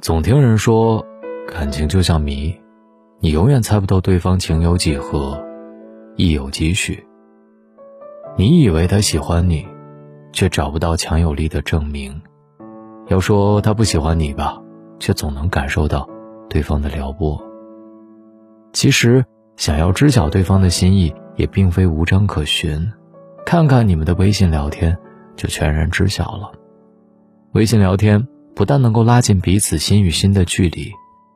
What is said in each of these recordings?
总听人说，感情就像谜，你永远猜不透对方情有几何，意有几许。你以为他喜欢你，却找不到强有力的证明。要说他不喜欢你吧，却总能感受到对方的撩拨。其实，想要知晓对方的心意，也并非无章可循。看看你们的微信聊天，就全然知晓了。微信聊天不但能够拉近彼此心与心的距离，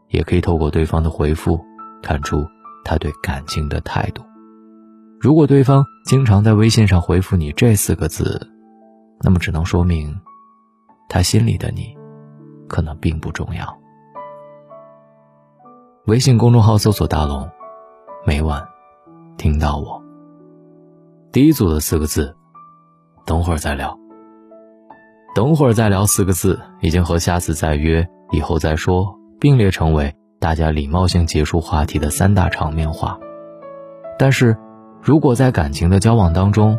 也可以透过对方的回复，看出他对感情的态度。如果对方经常在微信上回复你这四个字，那么只能说明，他心里的你，可能并不重要。微信公众号搜索“大龙”，每晚听到我。第一组的四个字，等会儿再聊。等会儿再聊四个字，已经和下次再约、以后再说并列成为大家礼貌性结束话题的三大场面话。但是，如果在感情的交往当中，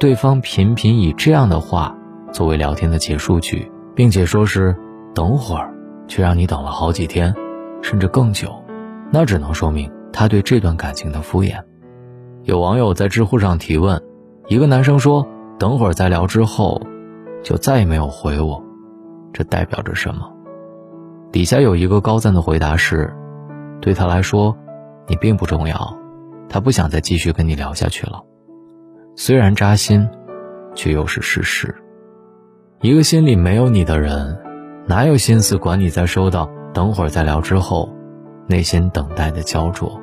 对方频频以这样的话作为聊天的结束句，并且说是“等会儿”，却让你等了好几天，甚至更久，那只能说明他对这段感情的敷衍。有网友在知乎上提问：一个男生说“等会儿再聊”之后。就再也没有回我，这代表着什么？底下有一个高赞的回答是：对他来说，你并不重要，他不想再继续跟你聊下去了。虽然扎心，却又是事实。一个心里没有你的人，哪有心思管你在收到“等会儿再聊”之后，内心等待的焦灼？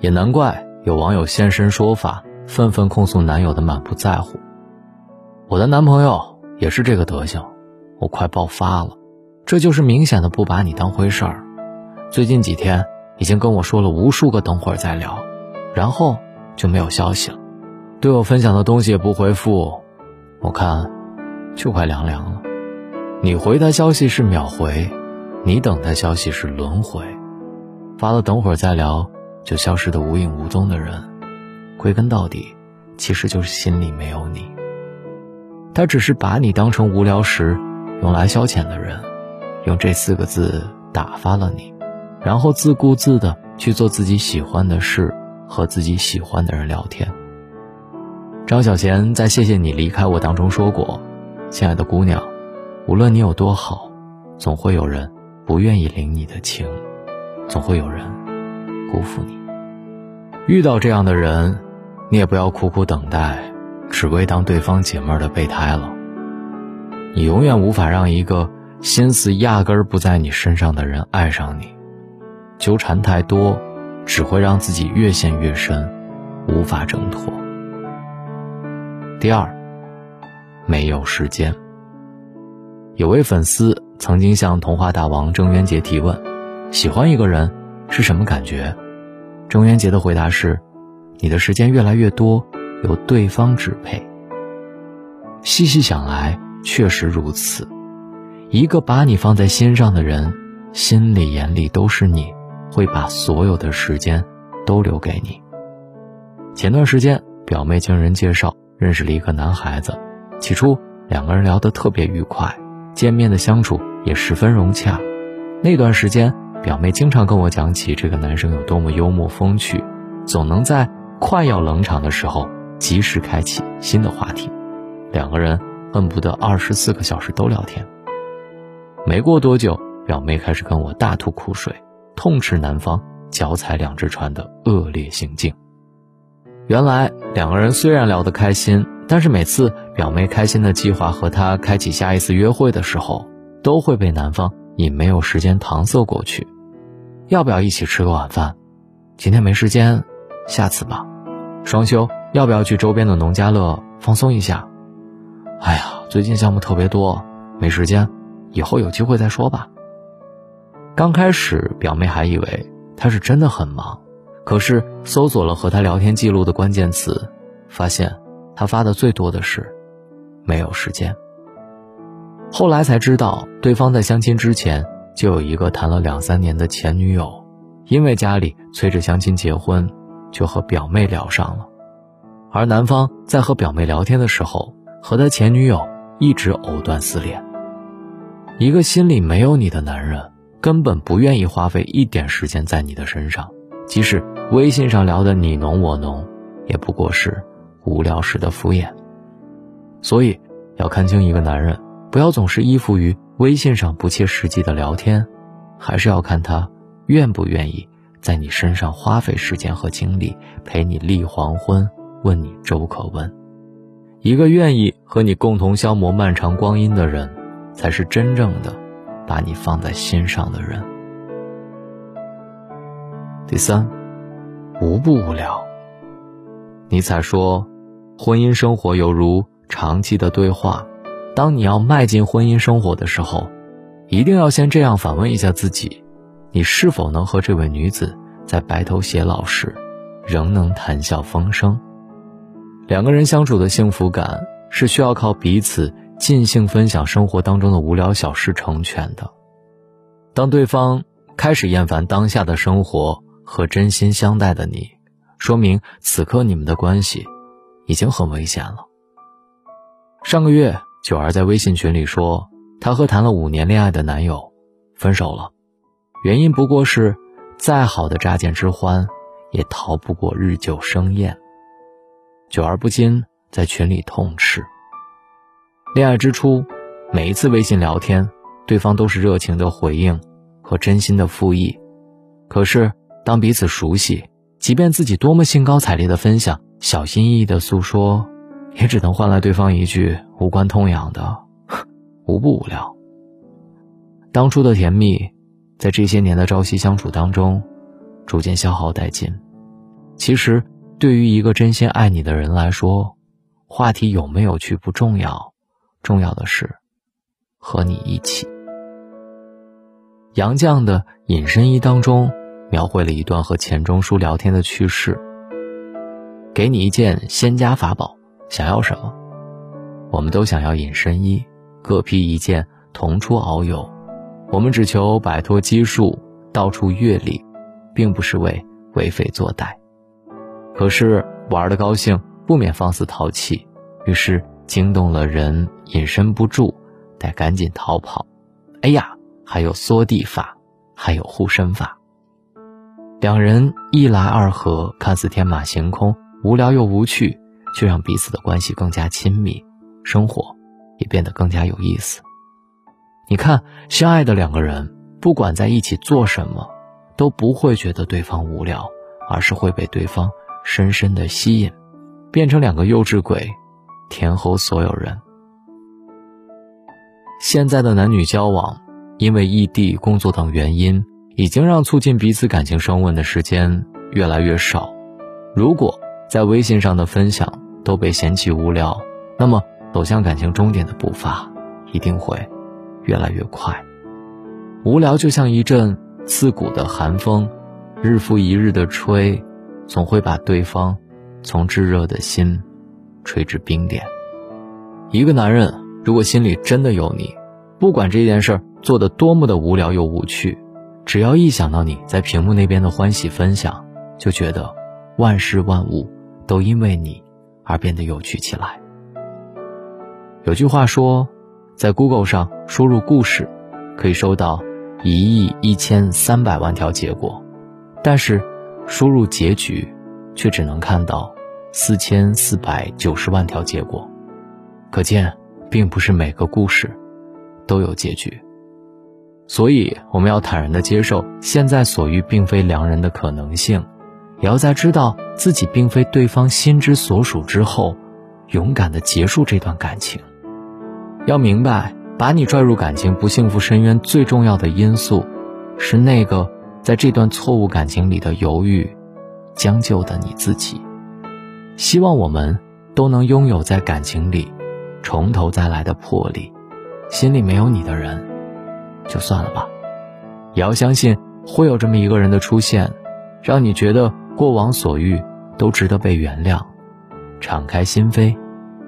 也难怪有网友现身说法，愤愤控诉男友的满不在乎。我的男朋友。也是这个德行，我快爆发了，这就是明显的不把你当回事儿。最近几天已经跟我说了无数个等会儿再聊，然后就没有消息了，对我分享的东西也不回复，我看就快凉凉了。你回他消息是秒回，你等他消息是轮回，发了等会儿再聊就消失的无影无踪的人，归根到底，其实就是心里没有你。他只是把你当成无聊时用来消遣的人，用这四个字打发了你，然后自顾自的去做自己喜欢的事，和自己喜欢的人聊天。张小娴在《谢谢你离开我》当中说过：“亲爱的姑娘，无论你有多好，总会有人不愿意领你的情，总会有人辜负你。遇到这样的人，你也不要苦苦等待。”只为当对方解闷的备胎了。你永远无法让一个心思压根儿不在你身上的人爱上你，纠缠太多，只会让自己越陷越深，无法挣脱。第二，没有时间。有位粉丝曾经向童话大王郑渊洁提问：“喜欢一个人是什么感觉？”郑渊洁的回答是：“你的时间越来越多。”由对方支配。细细想来，确实如此。一个把你放在心上的人，心里眼里都是你，会把所有的时间都留给你。前段时间，表妹经人介绍认识了一个男孩子，起初两个人聊得特别愉快，见面的相处也十分融洽。那段时间，表妹经常跟我讲起这个男生有多么幽默风趣，总能在快要冷场的时候。及时开启新的话题，两个人恨不得二十四个小时都聊天。没过多久，表妹开始跟我大吐苦水，痛斥男方脚踩两只船的恶劣行径。原来两个人虽然聊得开心，但是每次表妹开心的计划和他开启下一次约会的时候，都会被男方以没有时间搪塞过去。要不要一起吃个晚饭？今天没时间，下次吧。双休。要不要去周边的农家乐放松一下？哎呀，最近项目特别多，没时间，以后有机会再说吧。刚开始，表妹还以为他是真的很忙，可是搜索了和他聊天记录的关键词，发现他发的最多的是没有时间。后来才知道，对方在相亲之前就有一个谈了两三年的前女友，因为家里催着相亲结婚，就和表妹聊上了。而男方在和表妹聊天的时候，和他前女友一直藕断丝连。一个心里没有你的男人，根本不愿意花费一点时间在你的身上，即使微信上聊的你侬我侬，也不过是无聊时的敷衍。所以，要看清一个男人，不要总是依附于微信上不切实际的聊天，还是要看他愿不愿意在你身上花费时间和精力，陪你立黄昏，问你粥可温。一个愿意和你共同消磨漫长光阴的人，才是真正的。把你放在心上的人。第三，无不无聊。尼采说，婚姻生活犹如长期的对话。当你要迈进婚姻生活的时候，一定要先这样反问一下自己：你是否能和这位女子在白头偕老时，仍能谈笑风生？两个人相处的幸福感，是需要靠彼此。尽兴分享生活当中的无聊小事成全的。当对方开始厌烦当下的生活和真心相待的你，说明此刻你们的关系已经很危险了。上个月，九儿在微信群里说，她和谈了五年恋爱的男友分手了，原因不过是再好的乍见之欢，也逃不过日久生厌。久而不禁在群里痛斥。恋爱之初，每一次微信聊天，对方都是热情的回应和真心的附议。可是，当彼此熟悉，即便自己多么兴高采烈的分享、小心翼翼的诉说，也只能换来对方一句无关痛痒的“无不无聊”。当初的甜蜜，在这些年的朝夕相处当中，逐渐消耗殆尽。其实，对于一个真心爱你的人来说，话题有没有趣不重要。重要的是，和你一起。杨绛的《隐身衣》当中描绘了一段和钱钟书聊天的趣事。给你一件仙家法宝，想要什么？我们都想要隐身衣，各披一件，同出遨游。我们只求摆脱拘束，到处阅历，并不是为为非作歹。可是玩的高兴，不免放肆淘气，于是。惊动了人，隐身不住，得赶紧逃跑。哎呀，还有缩地法，还有护身法。两人一来二合，看似天马行空、无聊又无趣，却让彼此的关系更加亲密，生活也变得更加有意思。你看，相爱的两个人，不管在一起做什么，都不会觉得对方无聊，而是会被对方深深的吸引，变成两个幼稚鬼。填后所有人。现在的男女交往，因为异地、工作等原因，已经让促进彼此感情升温的时间越来越少。如果在微信上的分享都被嫌弃无聊，那么走向感情终点的步伐一定会越来越快。无聊就像一阵刺骨的寒风，日复一日的吹，总会把对方从炙热的心。垂至冰点。一个男人如果心里真的有你，不管这件事儿做的多么的无聊又无趣，只要一想到你在屏幕那边的欢喜分享，就觉得万事万物都因为你而变得有趣起来。有句话说，在 Google 上输入故事，可以收到一亿一千三百万条结果，但是输入结局，却只能看到。四千四百九十万条结果，可见，并不是每个故事都有结局。所以，我们要坦然的接受现在所遇并非良人的可能性，也要在知道自己并非对方心之所属之后，勇敢的结束这段感情。要明白，把你拽入感情不幸福深渊最重要的因素，是那个在这段错误感情里的犹豫、将就的你自己。希望我们都能拥有在感情里从头再来的魄力。心里没有你的人，就算了吧。也要相信会有这么一个人的出现，让你觉得过往所遇都值得被原谅。敞开心扉，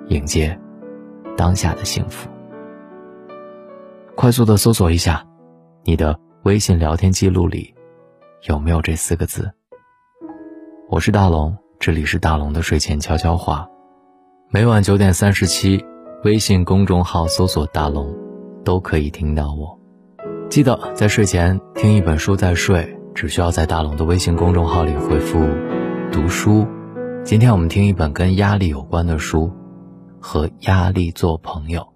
迎接当下的幸福。快速的搜索一下，你的微信聊天记录里有没有这四个字？我是大龙。这里是大龙的睡前悄悄话，每晚九点三十七，微信公众号搜索“大龙”，都可以听到我。记得在睡前听一本书再睡，只需要在大龙的微信公众号里回复“读书”。今天我们听一本跟压力有关的书，和压力做朋友。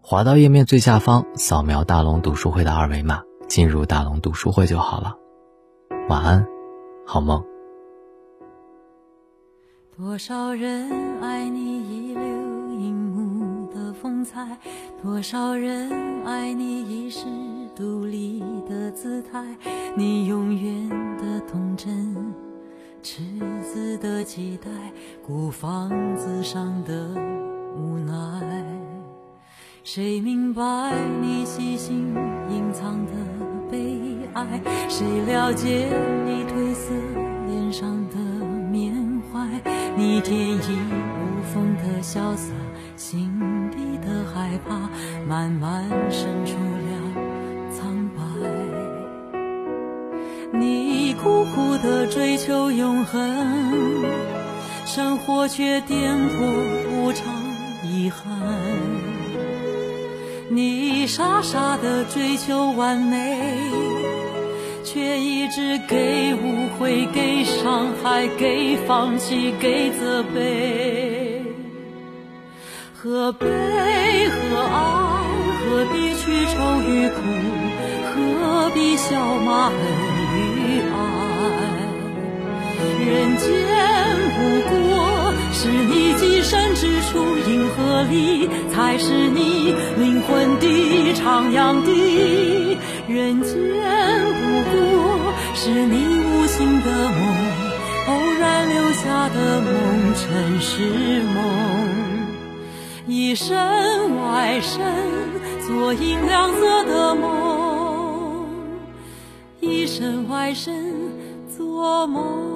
滑到页面最下方，扫描大龙读书会的二维码，进入大龙读书会就好了。晚安，好梦。多少人爱你遗留银幕的风采，多少人爱你遗世独立的姿态，你永远的童真，赤子的期待，孤芳自赏的无奈。谁明白你细心隐藏的悲哀？谁了解你褪色脸上的缅怀？你天衣无缝的潇洒，心底的害怕，慢慢渗出了苍白。你苦苦的追求永恒，生活却颠簸无常，遗憾。你傻傻的追求完美。却一直给误会，给伤害，给放弃，给责备。何悲何爱？何必去愁与苦？何必笑骂恨与爱？人间不过是你寄身之处，银河里才是你灵魂的徜徉地。人间不过。是你无心的梦，偶然留下的梦，尘世梦。一身外身，做银亮色的梦。一身外身，做梦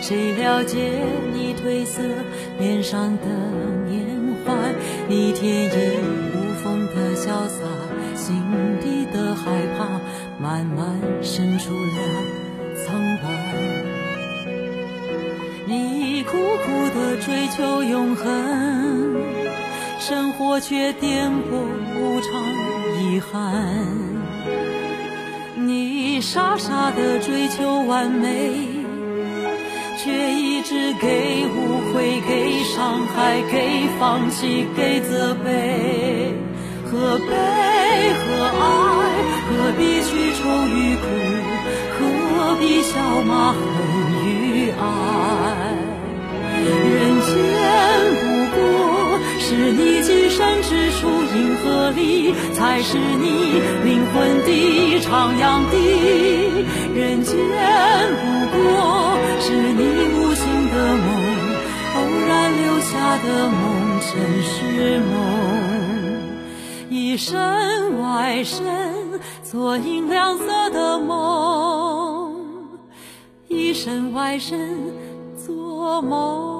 谁了解你褪色脸上的年华？你天衣无缝的潇洒，心底的害怕慢慢渗出了苍白。你苦苦的追求永恒，生活却颠簸无常，遗憾。你傻傻的追求完美，却一直给误会、给伤害、给放弃、给责备。何悲何爱？何必去愁与苦？何必笑骂恨与爱？人间不过是你寄身之处，银河里才是你灵魂的。徜徉地，人间不过是你无心的梦，偶然留下的梦，尘世梦。一身外身，做银亮色的梦；一身外身，做梦。